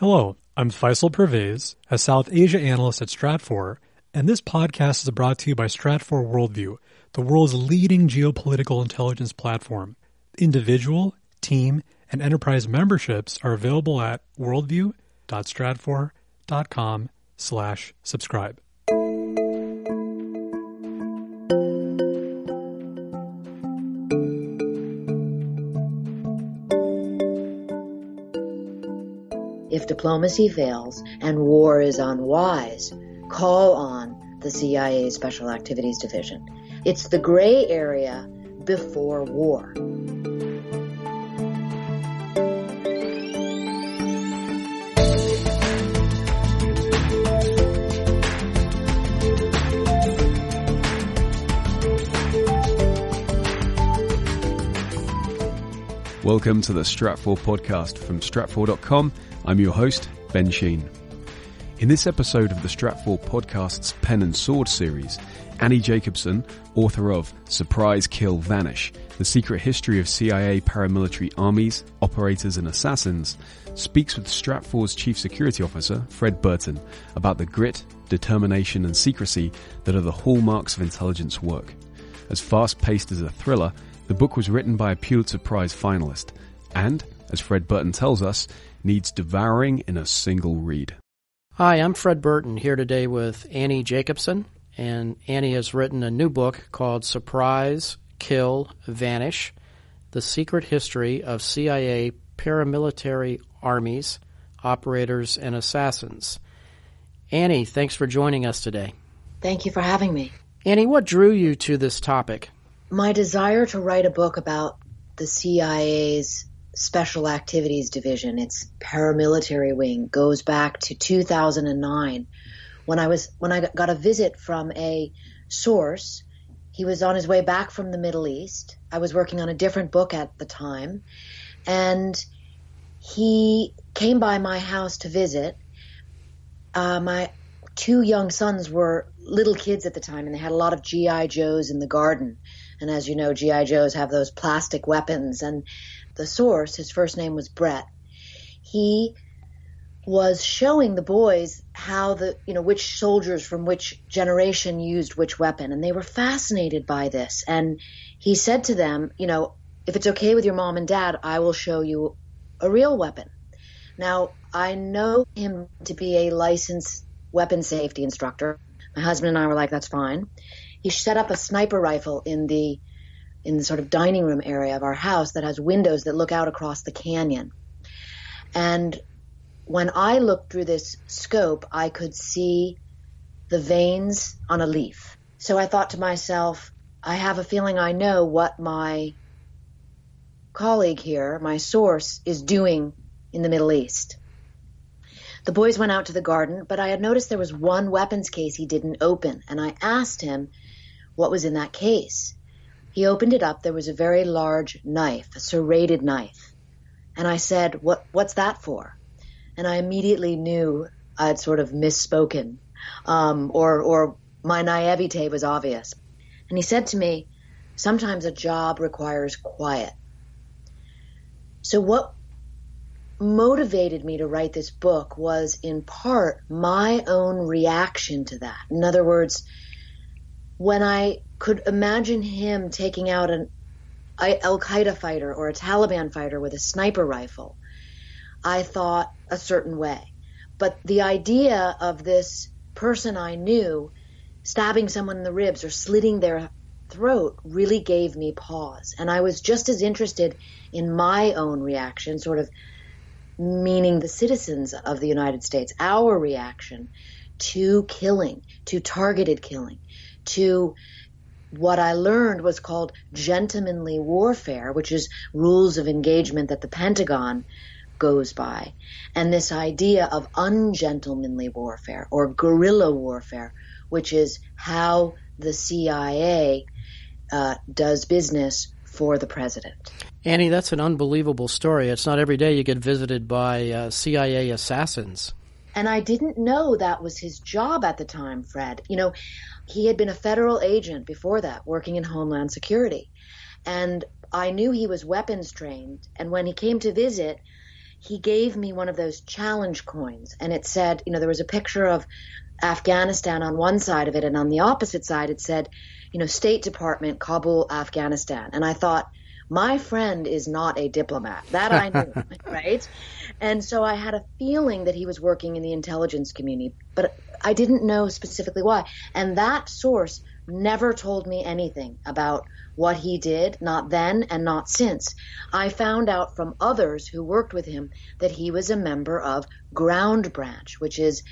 Hello, I'm Faisal Pervez, a South Asia analyst at Stratfor, and this podcast is brought to you by Stratfor Worldview, the world's leading geopolitical intelligence platform. Individual, team, and enterprise memberships are available at worldview.stratfor.com slash subscribe. Diplomacy fails and war is unwise, call on the CIA Special Activities Division. It's the gray area before war. Welcome to the Stratfor podcast from stratfor.com. I'm your host, Ben Sheen. In this episode of the Stratfor podcast's Pen and Sword series, Annie Jacobsen, author of Surprise, Kill, Vanish, The Secret History of CIA Paramilitary Armies, Operators and Assassins, speaks with Stratfor's Chief Security Officer, Fred Burton, about the grit, determination and secrecy that are the hallmarks of intelligence work. As fast-paced as a thriller, the book was written by a Pulitzer Prize finalist and, as Fred Burton tells us, needs devouring in a single read. Hi, I'm Fred Burton here today with Annie Jacobsen, and Annie has written a new book called Surprise, Kill, Vanish The Secret History of CIA Paramilitary Armies, Operators, and Assassins. Annie, thanks for joining us today. Thank you for having me. Annie, what drew you to this topic? My desire to write a book about the CIA's Special Activities Division, its paramilitary wing, goes back to 2009 when I was when I got a visit from a source. He was on his way back from the Middle East. I was working on a different book at the time, and he came by my house to visit. Uh, my two young sons were little kids at the time, and they had a lot of GI Joes in the garden. And as you know, GI Joes have those plastic weapons. And the source, his first name was Brett. He was showing the boys how the you know which soldiers from which generation used which weapon and they were fascinated by this. And he said to them you know if it's okay with your mom and dad I will show you a real weapon. Now I know him to be a licensed weapon safety instructor. My husband and I were like that's fine. He set up a sniper rifle in the in the sort of dining room area of our house that has windows that look out across the canyon. And when I looked through this scope, I could see the veins on a leaf. So I thought to myself, I have a feeling I know what my colleague here, my source, is doing in the Middle East. The boys went out to the garden, but I had noticed there was one weapons case he didn't open, and I asked him what was in that case. He opened it up. There was a very large knife, a serrated knife. And I said, what, what's that for? And I immediately knew I'd sort of misspoken, um, or, or my naivete was obvious. And he said to me, sometimes a job requires quiet. So what motivated me to write this book was in part my own reaction to that. In other words, when I could imagine him taking out an Al Qaeda fighter or a Taliban fighter with a sniper rifle, I thought a certain way. But the idea of this person I knew stabbing someone in the ribs or slitting their throat really gave me pause. And I was just as interested in my own reaction, sort of meaning the citizens of the United States, our reaction to killing, to targeted killing, to what I learned was called gentlemanly warfare, which is rules of engagement that the Pentagon goes by. And this idea of ungentlemanly warfare or guerrilla warfare, which is how the CIA uh, does business for the president. Annie, that's an unbelievable story. It's not every day you get visited by uh, CIA assassins. And I didn't know that was his job at the time, Fred. You know, he had been a federal agent before that, working in Homeland Security. And I knew he was weapons trained. And when he came to visit, he gave me one of those challenge coins and it said, you know, there was a picture of Afghanistan on one side of it and on the opposite side it said, you know, State Department, Kabul, Afghanistan. And I thought, my friend is not a diplomat. That I knew, right? And so I had a feeling that he was working in the intelligence community, but I didn't know specifically why. And that source never told me anything about what he did, not then and not since. I found out from others who worked with him that he was a member of Ground Branch, which is,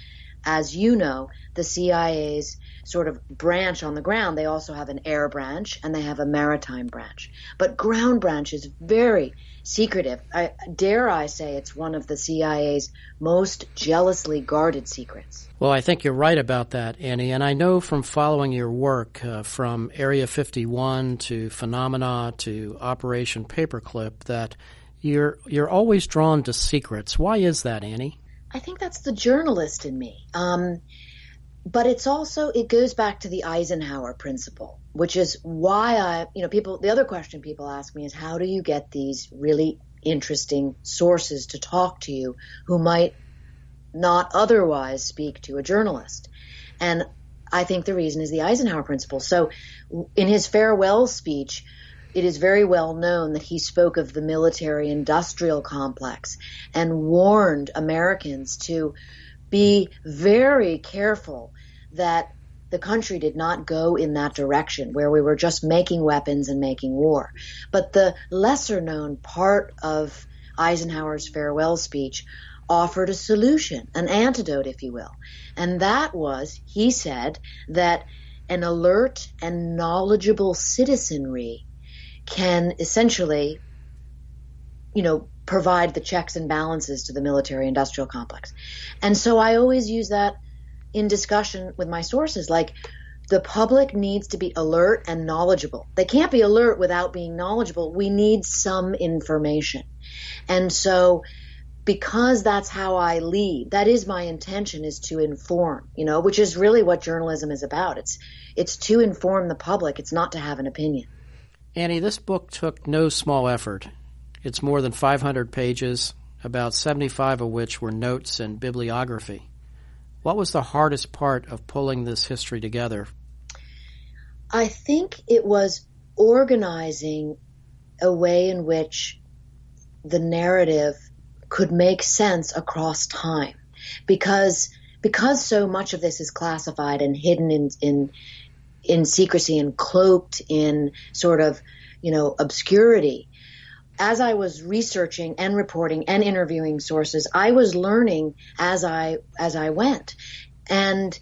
as you know, the CIA's sort of branch on the ground. They also have an air branch and they have a maritime branch. But Ground Branch is very secretive. I, dare I say it's one of the CIA's most jealously guarded secrets. Well, I think you're right about that, Annie. And I know from following your work uh, from Area 51 to Phenomena to Operation Paperclip that you're you're always drawn to secrets. Why is that, Annie? I think that's the journalist in me. Um, but it's also it goes back to the Eisenhower principle, which is why I, you know, people. The other question people ask me is, how do you get these really interesting sources to talk to you who might not otherwise speak to a journalist? And I think the reason is the Eisenhower principle. So, in his farewell speech, it is very well known that he spoke of the military industrial complex and warned Americans to be very careful that the country did not go in that direction where we were just making weapons and making war. But the lesser known part of Eisenhower's farewell speech offered a solution, an antidote, if you will. And that was, he said, that an alert and knowledgeable citizenry can essentially, you know, provide the checks and balances to the military industrial complex. And so I always use that in discussion with my sources like the public needs to be alert and knowledgeable. They can't be alert without being knowledgeable. We need some information. And so because that's how I lead, that is my intention is to inform, you know, which is really what journalism is about. It's it's to inform the public, it's not to have an opinion. Annie, this book took no small effort. It's more than 500 pages, about 75 of which were notes and bibliography. What was the hardest part of pulling this history together? I think it was organizing a way in which the narrative could make sense across time because because so much of this is classified and hidden in in in secrecy and cloaked in sort of you know obscurity as I was researching and reporting and interviewing sources, I was learning as I as I went. And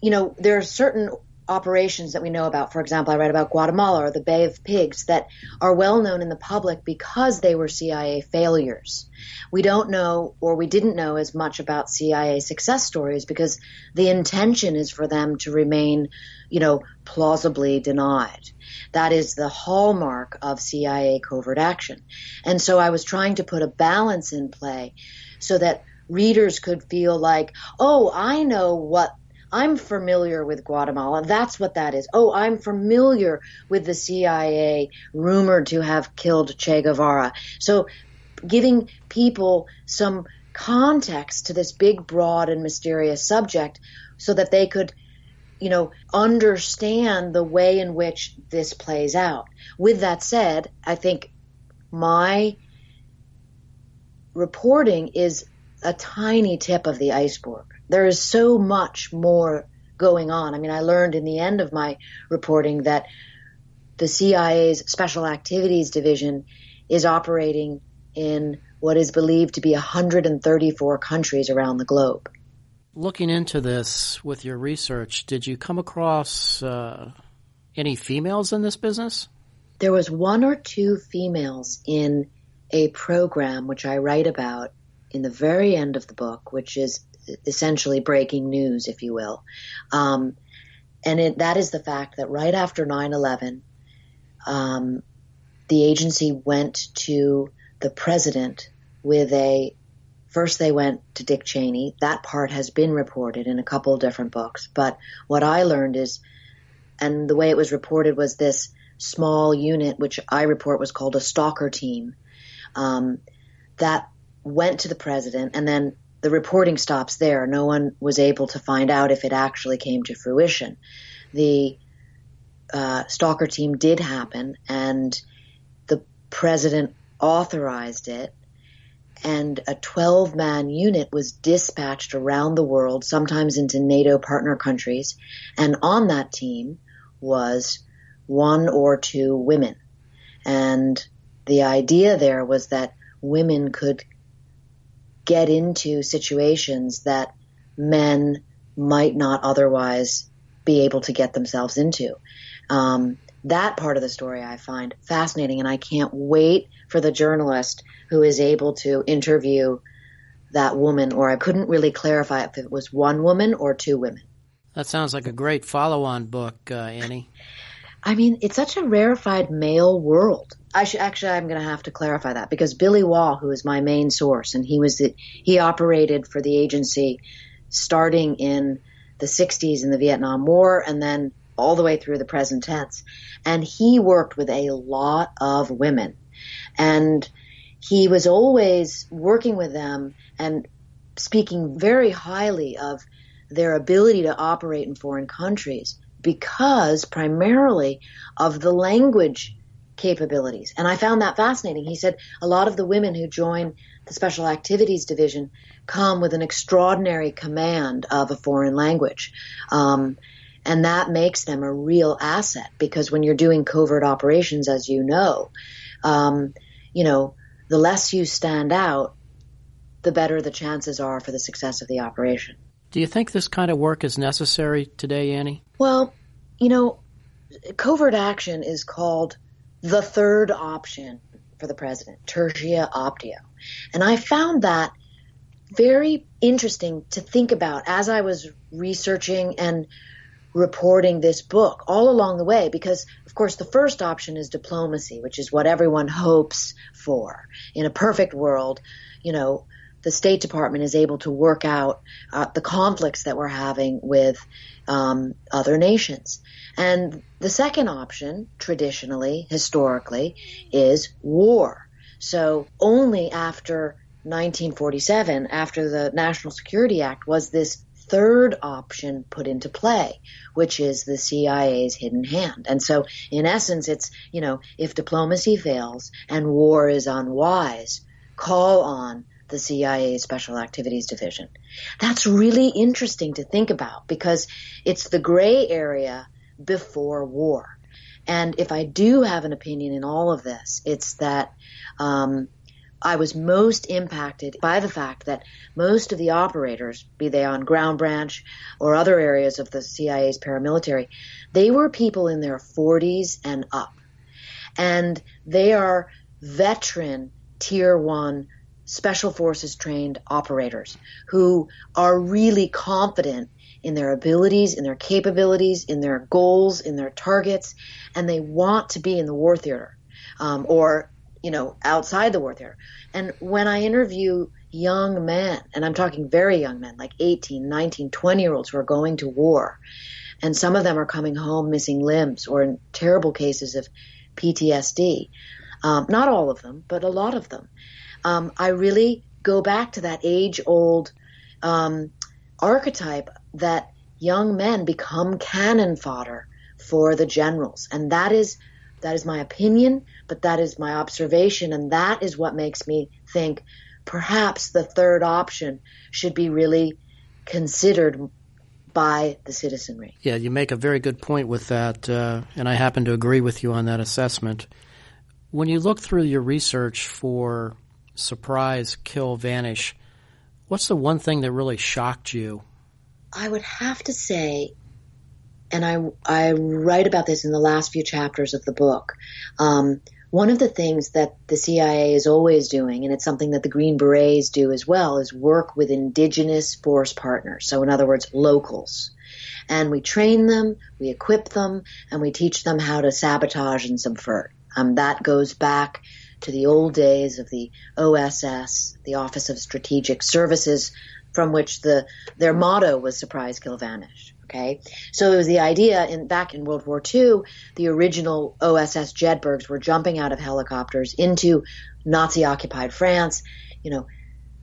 you know, there are certain operations that we know about. For example, I read about Guatemala or the Bay of Pigs that are well known in the public because they were CIA failures. We don't know or we didn't know as much about CIA success stories because the intention is for them to remain, you know, plausibly denied. That is the hallmark of CIA covert action. And so I was trying to put a balance in play so that readers could feel like, oh, I know what I'm familiar with Guatemala. That's what that is. Oh, I'm familiar with the CIA rumored to have killed Che Guevara. So giving people some context to this big, broad, and mysterious subject so that they could you know, understand the way in which this plays out. With that said, I think my reporting is a tiny tip of the iceberg. There is so much more going on. I mean, I learned in the end of my reporting that the CIA's Special Activities Division is operating in what is believed to be 134 countries around the globe. Looking into this with your research, did you come across uh, any females in this business? There was one or two females in a program which I write about in the very end of the book, which is essentially breaking news, if you will. Um, and it, that is the fact that right after 9 11, um, the agency went to the president with a First, they went to Dick Cheney. That part has been reported in a couple different books. But what I learned is, and the way it was reported was this small unit, which I report was called a stalker team, um, that went to the president, and then the reporting stops there. No one was able to find out if it actually came to fruition. The uh, stalker team did happen, and the president authorized it. And a 12 man unit was dispatched around the world, sometimes into NATO partner countries. And on that team was one or two women. And the idea there was that women could get into situations that men might not otherwise be able to get themselves into. Um, that part of the story I find fascinating, and I can't wait for the journalist who is able to interview that woman, or I couldn't really clarify if it was one woman or two women. That sounds like a great follow on book, uh, Annie. I mean, it's such a rarefied male world. I should actually, I'm going to have to clarify that because Billy Waugh, who is my main source, and he was the, he operated for the agency starting in the 60s in the Vietnam War and then all the way through the present tense. And he worked with a lot of women. And he was always working with them and speaking very highly of their ability to operate in foreign countries because primarily of the language capabilities. And I found that fascinating. He said a lot of the women who join the Special Activities Division come with an extraordinary command of a foreign language. Um, and that makes them a real asset because when you're doing covert operations, as you know, um, you know, the less you stand out, the better the chances are for the success of the operation. Do you think this kind of work is necessary today, Annie? Well, you know, covert action is called the third option for the president, tertia optio. And I found that very interesting to think about as I was researching and reporting this book all along the way because of course the first option is diplomacy which is what everyone hopes for in a perfect world you know the State Department is able to work out uh, the conflicts that we're having with um, other nations. And the second option, traditionally, historically, is war. So only after 1947, after the National Security Act, was this third option put into play, which is the CIA's hidden hand. And so, in essence, it's, you know, if diplomacy fails and war is unwise, call on the CIA Special Activities Division. That's really interesting to think about because it's the gray area before war. And if I do have an opinion in all of this, it's that um, I was most impacted by the fact that most of the operators, be they on ground branch or other areas of the CIA's paramilitary, they were people in their 40s and up. And they are veteran tier one special forces trained operators who are really confident in their abilities, in their capabilities, in their goals, in their targets, and they want to be in the war theater um, or, you know, outside the war theater. And when I interview young men, and I'm talking very young men, like 18, 19, 20 year olds who are going to war, and some of them are coming home missing limbs or in terrible cases of PTSD. Um, not all of them, but a lot of them um, I really go back to that age old um, archetype that young men become cannon fodder for the generals. And that is, that is my opinion, but that is my observation. And that is what makes me think perhaps the third option should be really considered by the citizenry. Yeah, you make a very good point with that, uh, and I happen to agree with you on that assessment. When you look through your research for surprise, kill, vanish. What's the one thing that really shocked you? I would have to say, and I, I write about this in the last few chapters of the book. Um, one of the things that the CIA is always doing, and it's something that the Green Berets do as well, is work with indigenous force partners. So, in other words, locals. And we train them, we equip them, and we teach them how to sabotage and subvert. Um, that goes back to the old days of the OSS, the Office of Strategic Services, from which the their motto was "Surprise, Kill, Vanish." Okay, so it was the idea in back in World War II, the original OSS Jedburghs were jumping out of helicopters into Nazi-occupied France, you know,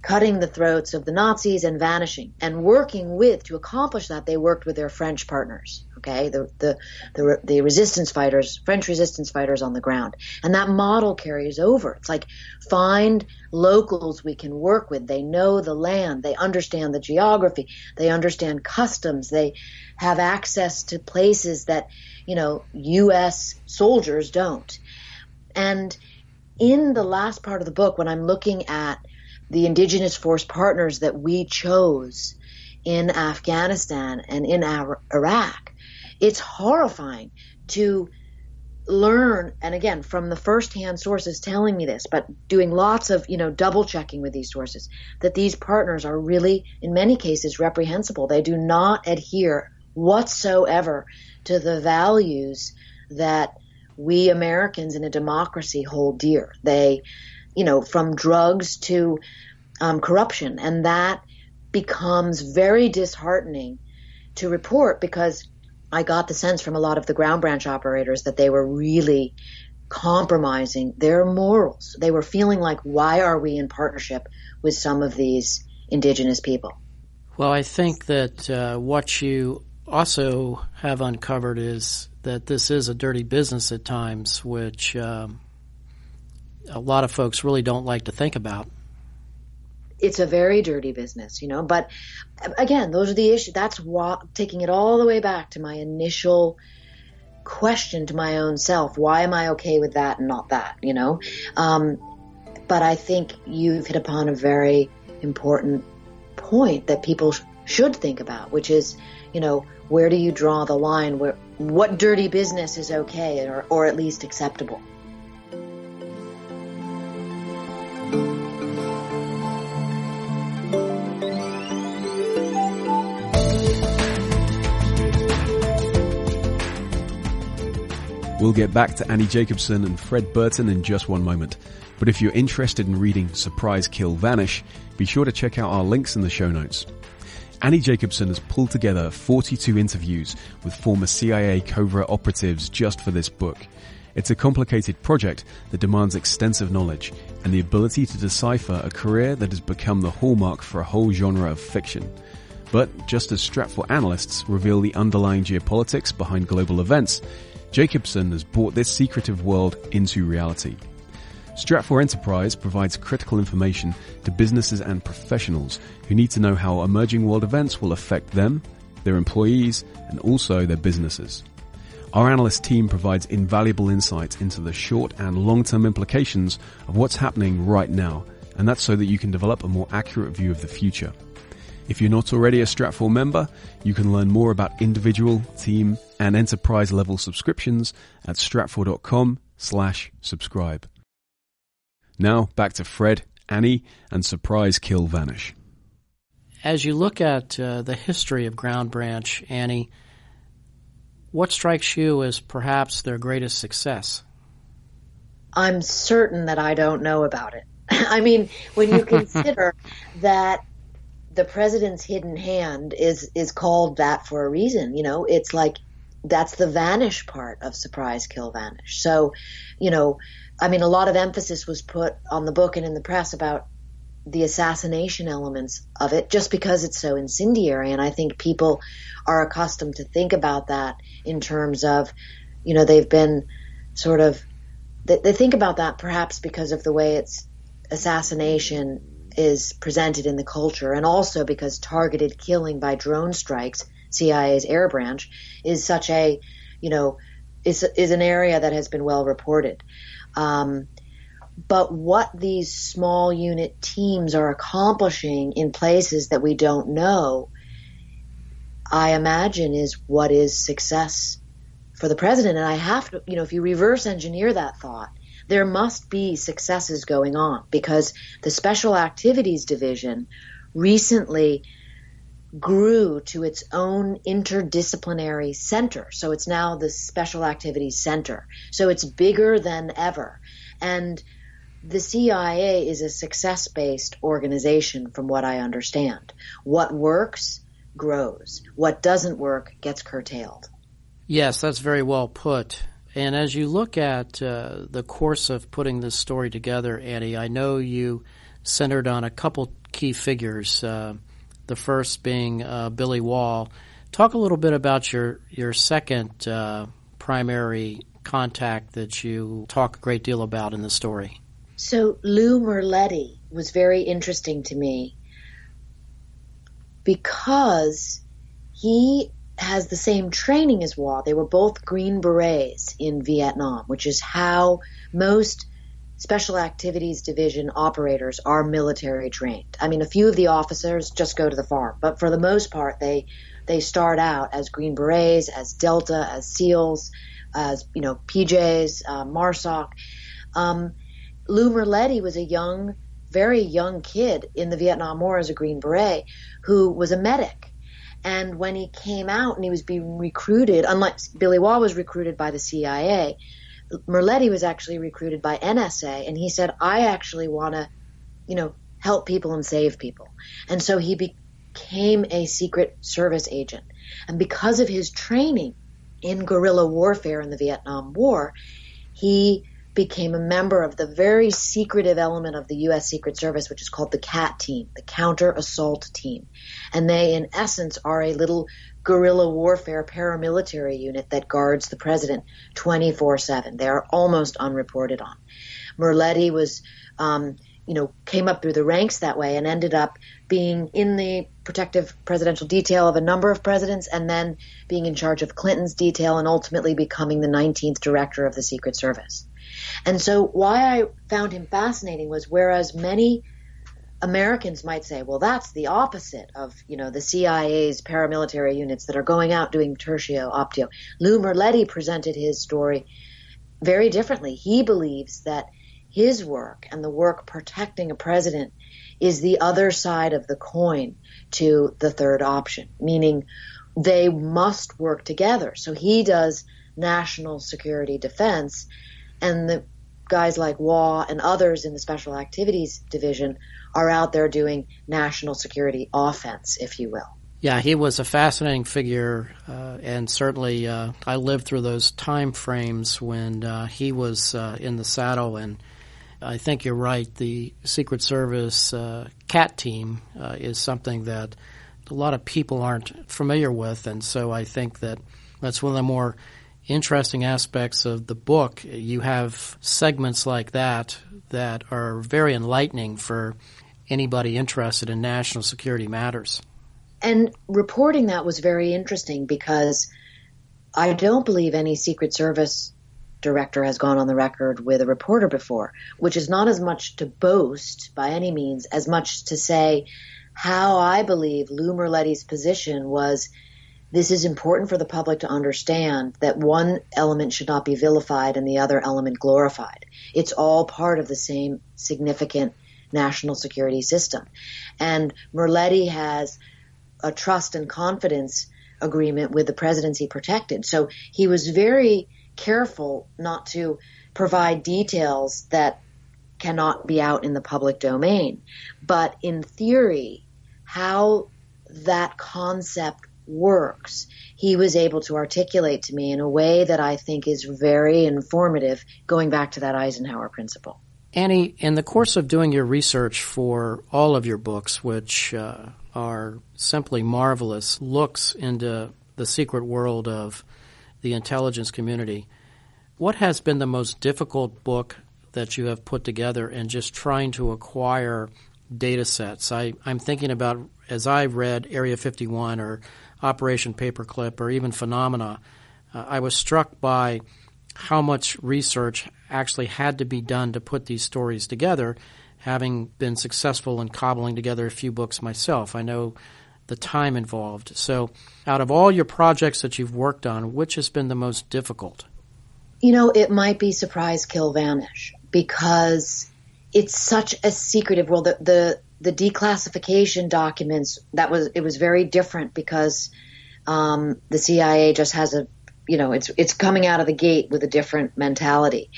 cutting the throats of the Nazis and vanishing. And working with, to accomplish that, they worked with their French partners, okay? The, the, the, the resistance fighters, French resistance fighters on the ground. And that model carries over. It's like find locals we can work with. They know the land. They understand the geography. They understand customs. They have access to places that, you know, U.S. soldiers don't. And in the last part of the book, when I'm looking at the indigenous force partners that we chose in Afghanistan and in Iraq, it's horrifying to learn and again from the first-hand sources telling me this but doing lots of you know double checking with these sources that these partners are really in many cases reprehensible. They do not adhere whatsoever to the values that we Americans in a democracy hold dear. They you know, from drugs to um, corruption. And that becomes very disheartening to report because I got the sense from a lot of the ground branch operators that they were really compromising their morals. They were feeling like, why are we in partnership with some of these indigenous people? Well, I think that uh, what you also have uncovered is that this is a dirty business at times, which um, a lot of folks really don't like to think about. It's a very dirty business, you know. But again, those are the issues. That's what taking it all the way back to my initial question to my own self: Why am I okay with that and not that? You know. Um, but I think you've hit upon a very important point that people sh- should think about, which is, you know, where do you draw the line? Where what dirty business is okay or, or at least acceptable? We'll get back to Annie Jacobsen and Fred Burton in just one moment. But if you're interested in reading Surprise Kill Vanish, be sure to check out our links in the show notes. Annie Jacobsen has pulled together 42 interviews with former CIA covert operatives just for this book. It's a complicated project that demands extensive knowledge and the ability to decipher a career that has become the hallmark for a whole genre of fiction. But just as Stratfor analysts reveal the underlying geopolitics behind global events, Jacobsen has brought this secretive world into reality. Stratfor Enterprise provides critical information to businesses and professionals who need to know how emerging world events will affect them, their employees, and also their businesses. Our analyst team provides invaluable insight into the short and long-term implications of what's happening right now, and that's so that you can develop a more accurate view of the future. If you're not already a Stratfor member, you can learn more about individual, team, and enterprise level subscriptions at stratfor.com slash subscribe. Now back to Fred, Annie, and Surprise Kill Vanish. As you look at uh, the history of Ground Branch, Annie, what strikes you as perhaps their greatest success? I'm certain that I don't know about it. I mean, when you consider that the president's hidden hand is is called that for a reason. You know, it's like that's the vanish part of surprise kill vanish. So, you know, I mean, a lot of emphasis was put on the book and in the press about the assassination elements of it just because it's so incendiary. And I think people are accustomed to think about that in terms of, you know, they've been sort of, they, they think about that perhaps because of the way it's assassination is presented in the culture, and also because targeted killing by drone strikes, CIA's air branch, is such a, you know, is is an area that has been well reported. Um, but what these small unit teams are accomplishing in places that we don't know, I imagine is what is success for the president. And I have to, you know, if you reverse engineer that thought, there must be successes going on because the Special Activities Division recently grew to its own interdisciplinary center. So it's now the Special Activities Center. So it's bigger than ever. And the CIA is a success based organization from what I understand. What works grows. What doesn't work gets curtailed. Yes, that's very well put. And as you look at uh, the course of putting this story together, Annie, I know you centered on a couple key figures. Uh, the first being uh, Billy Waugh. Talk a little bit about your your second uh, primary contact that you talk a great deal about in the story. So Lou Merletti was very interesting to me because he has the same training as Waugh. They were both Green Berets in Vietnam, which is how most Special Activities Division operators are military trained. I mean, a few of the officers just go to the farm, but for the most part, they they start out as Green Berets, as Delta, as SEALs, as you know PJs, uh, MARSOC. Um, Lou Merletti was a young, very young kid in the Vietnam War as a Green Beret who was a medic. And when he came out and he was being recruited, unlike Billy Waugh was recruited by the CIA, Merletti was actually recruited by NSA, and he said, "I actually want to, you know, help people and save people." And so he became a Secret Service agent, and because of his training in guerrilla warfare in the Vietnam War, he became a member of the very secretive element of the U.S. Secret Service, which is called the CAT team, the Counter Assault Team. And they, in essence, are a little guerrilla warfare paramilitary unit that guards the president 24-7. They are almost unreported on. Merletti was, um, you know, came up through the ranks that way and ended up being in the protective presidential detail of a number of presidents and then being in charge of Clinton's detail and ultimately becoming the 19th director of the Secret Service. And so why I found him fascinating was whereas many Americans might say, well, that's the opposite of, you know, the CIA's paramilitary units that are going out doing tertio optio. Lou Merletti presented his story very differently. He believes that his work and the work protecting a president is the other side of the coin to the third option, meaning they must work together. So he does national security defense and the guys like Waugh and others in the Special Activities Division are out there doing national security offense, if you will. Yeah, he was a fascinating figure, uh, and certainly uh, I lived through those time frames when uh, he was uh, in the saddle. And I think you're right. The Secret Service uh, CAT team uh, is something that a lot of people aren't familiar with, and so I think that that's one of the more interesting aspects of the book. You have segments like that that are very enlightening for anybody interested in national security matters. And reporting that was very interesting because I don't believe any Secret Service director has gone on the record with a reporter before, which is not as much to boast by any means as much to say how I believe Lou Merletti's position was this is important for the public to understand that one element should not be vilified and the other element glorified. It's all part of the same significant national security system. And Merletti has a trust and confidence agreement with the presidency protected. So he was very careful not to provide details that cannot be out in the public domain. But in theory, how that concept works, he was able to articulate to me in a way that I think is very informative, going back to that Eisenhower principle. Annie, in the course of doing your research for all of your books, which uh, are simply marvelous looks into the secret world of the intelligence community, what has been the most difficult book that you have put together in just trying to acquire data sets? I, I'm thinking about, as I read Area 51 or Operation Paperclip or even Phenomena, uh, I was struck by how much research actually had to be done to put these stories together, having been successful in cobbling together a few books myself. I know the time involved. So, out of all your projects that you've worked on, which has been the most difficult? You know, it might be Surprise Kill Vanish because it's such a secretive world. The, the the declassification documents that was it was very different because um, the CIA just has a you know it's it's coming out of the gate with a different mentality,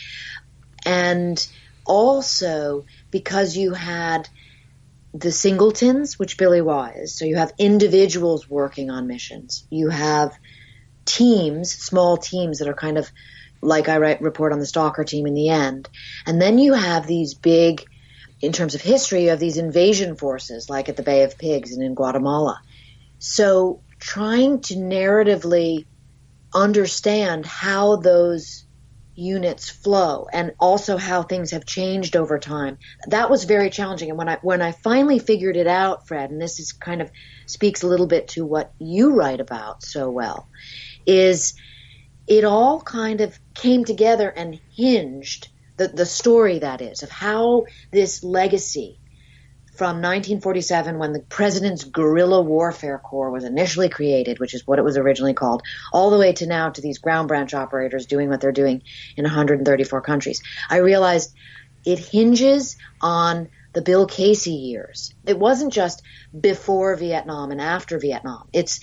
and also because you had the singletons, which Billy was, so you have individuals working on missions. You have teams, small teams that are kind of like I write report on the stalker team in the end, and then you have these big in terms of history of these invasion forces, like at the Bay of Pigs and in Guatemala. So trying to narratively understand how those units flow and also how things have changed over time. That was very challenging. And when I, when I finally figured it out, Fred, and this is kind of speaks a little bit to what you write about so well, is it all kind of came together and hinged the, the story that is of how this legacy from 1947 when the President's Guerrilla Warfare Corps was initially created, which is what it was originally called, all the way to now to these ground branch operators doing what they're doing in 134 countries. I realized it hinges on the Bill Casey years. It wasn't just before Vietnam and after Vietnam. It's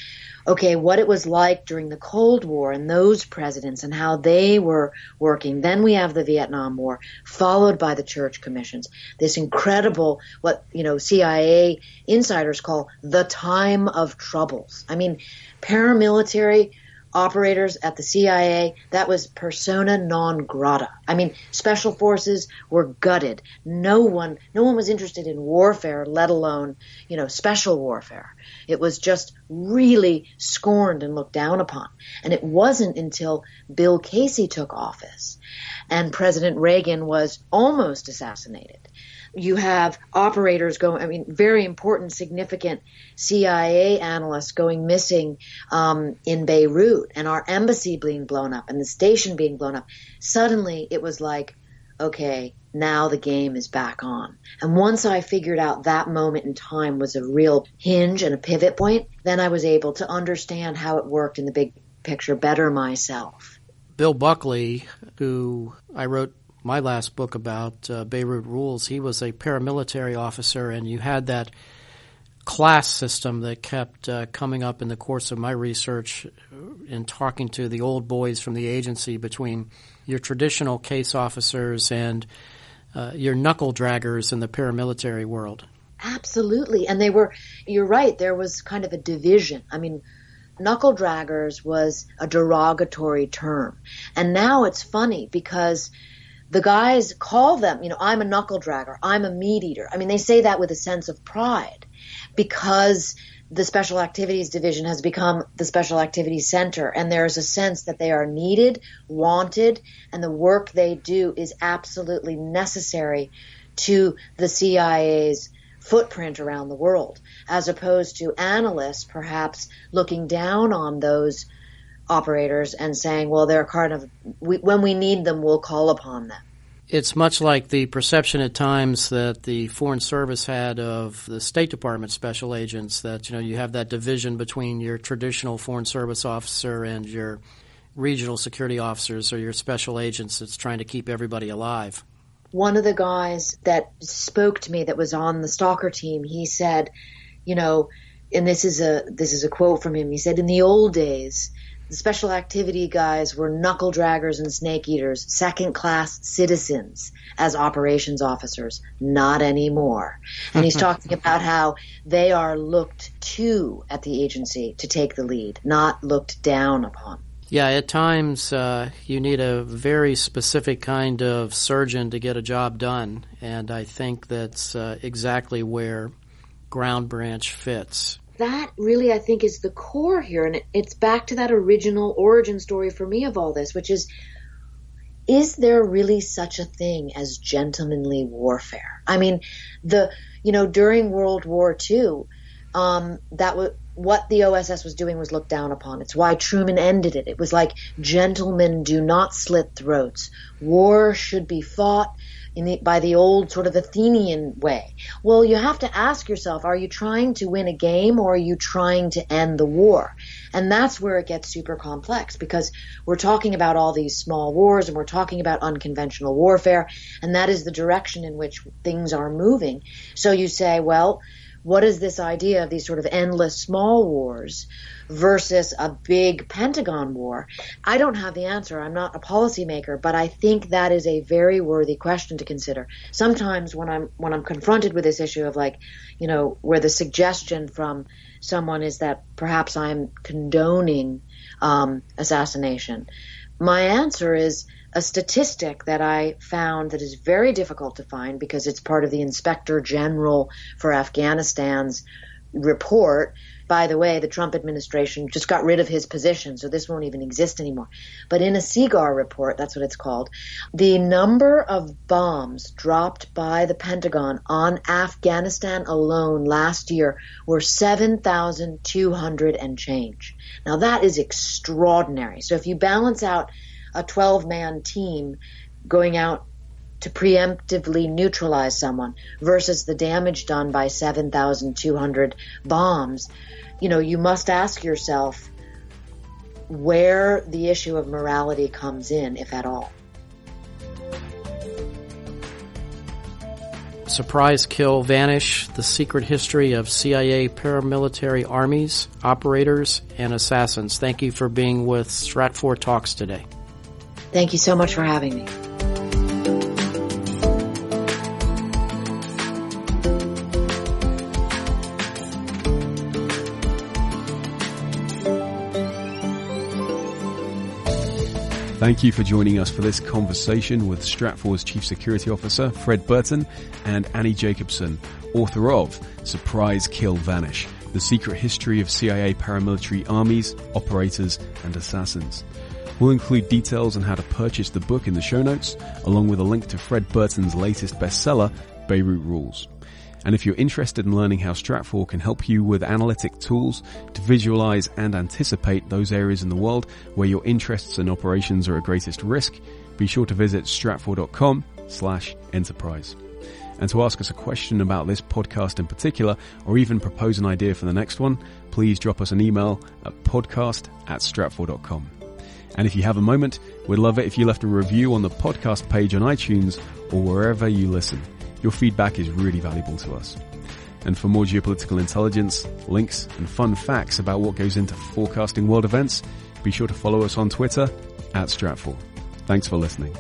okay, what it was like during the Cold War and those presidents and how they were working. Then we have the Vietnam War, followed by the church commissions. This incredible, what, you know, CIA insiders call the time of troubles. I mean, paramilitary operators at the CIA, that was persona non grata. I mean, special forces were gutted. No one, no one was interested in warfare, let alone, you know, special warfare. It was just really scorned and looked down upon. And it wasn't until Bill Casey took office and President Reagan was almost assassinated you have operators going, I mean, very important, significant CIA analysts going missing um, in Beirut and our embassy being blown up and the station being blown up. Suddenly it was like, okay, now the game is back on. And once I figured out that moment in time was a real hinge and a pivot point, then I was able to understand how it worked in the big picture better myself. Bill Buckley, who I wrote my last book about uh, Beirut rules, he was a paramilitary officer, and you had that class system that kept uh, coming up in the course of my research in talking to the old boys from the agency between your traditional case officers and uh, your knuckle draggers in the paramilitary world. Absolutely. And they were, you're right, there was kind of a division. I mean, knuckle draggers was a derogatory term. And now it's funny because the guys call them, you know, I'm a knuckle dragger, I'm a meat eater. I mean, they say that with a sense of pride because the special activities division has become the special activities center and there's a sense that they are needed, wanted, and the work they do is absolutely necessary to the CIA's footprint around the world, as opposed to analysts perhaps looking down on those operators and saying, well, they're kind of, we, when we need them, we'll call upon them. It's much like the perception at times that the Foreign Service had of the State Department special agents that, you know, you have that division between your traditional Foreign Service officer and your regional security officers or your special agents that's trying to keep everybody alive. One of the guys that spoke to me that was on the stalker team, he said, you know, and this is a this is a quote from him. He said, "In the old days, the special activity guys were knuckle draggers and snake eaters, second class citizens as operations officers. Not anymore. And he's talking about how they are looked to at the agency to take the lead, not looked down upon. Yeah, at times uh, you need a very specific kind of surgeon to get a job done, and I think that's uh, exactly where Ground Branch fits that really, I think, is the core here. And it, it's back to that original origin story for me of all this, which is is there really such a thing as gentlemanly warfare? I mean, the, you know, during World War II, um, that was what the OSS was doing was looked down upon. It's why Truman ended it. It was like, gentlemen do not slit throats. War should be fought the, by the old sort of Athenian way. Well, you have to ask yourself, are you trying to win a game or are you trying to end the war? And that's where it gets super complex because we're talking about all these small wars and we're talking about unconventional warfare and that is the direction in which things are moving. So you say, well, what is this idea of these sort of endless small wars versus a big Pentagon war? I don't have the answer. I'm not a policymaker, but I think that is a very worthy question to consider. Sometimes when I'm when I'm confronted with this issue of like, you know, where the suggestion from someone is that perhaps I'm condoning um, assassination, my answer is a statistic that I found that is very difficult to find because it's part of the Inspector General for Afghanistan's report. By the way, the Trump administration just got rid of his position, so this won't even exist anymore. But in a SIGAR report, that's what it's called, the number of bombs dropped by the Pentagon on Afghanistan alone last year were 7,200 and change. Now that is extraordinary. So if you balance out a 12 man team going out to preemptively neutralize someone versus the damage done by 7,200 bombs, you know, you must ask yourself where the issue of morality comes in, if at all. Surprise, Kill, Vanish, the secret history of CIA paramilitary armies, operators, and assassins. Thank you for being with Stratfor Talks today. Thank you so much for having me. Thank you for joining us for this conversation with Stratfor's Chief Security Officer, Fred Burton, and Annie Jacobsen, author of Surprise, Kill, Vanish, The Secret History of CIA Paramilitary Armies, Operators, and Assassins. We'll include details on how to purchase the book in the show notes, along with a link to Fred Burton's latest bestseller, Beirut Rules. And if you're interested in learning how Stratfor can help you with analytic tools to visualize and anticipate those areas in the world where your interests and operations are at greatest risk, be sure to visit stratfor.com slash enterprise. And to ask us a question about this podcast in particular, or even propose an idea for the next one, please drop us an email at podcast at stratfor.com. And if you have a moment, we'd love it if you left a review on the podcast page on iTunes or wherever you listen. Your feedback is really valuable to us. And for more geopolitical intelligence, links, and fun facts about what goes into forecasting world events, be sure to follow us on Twitter at Stratfor. Thanks for listening.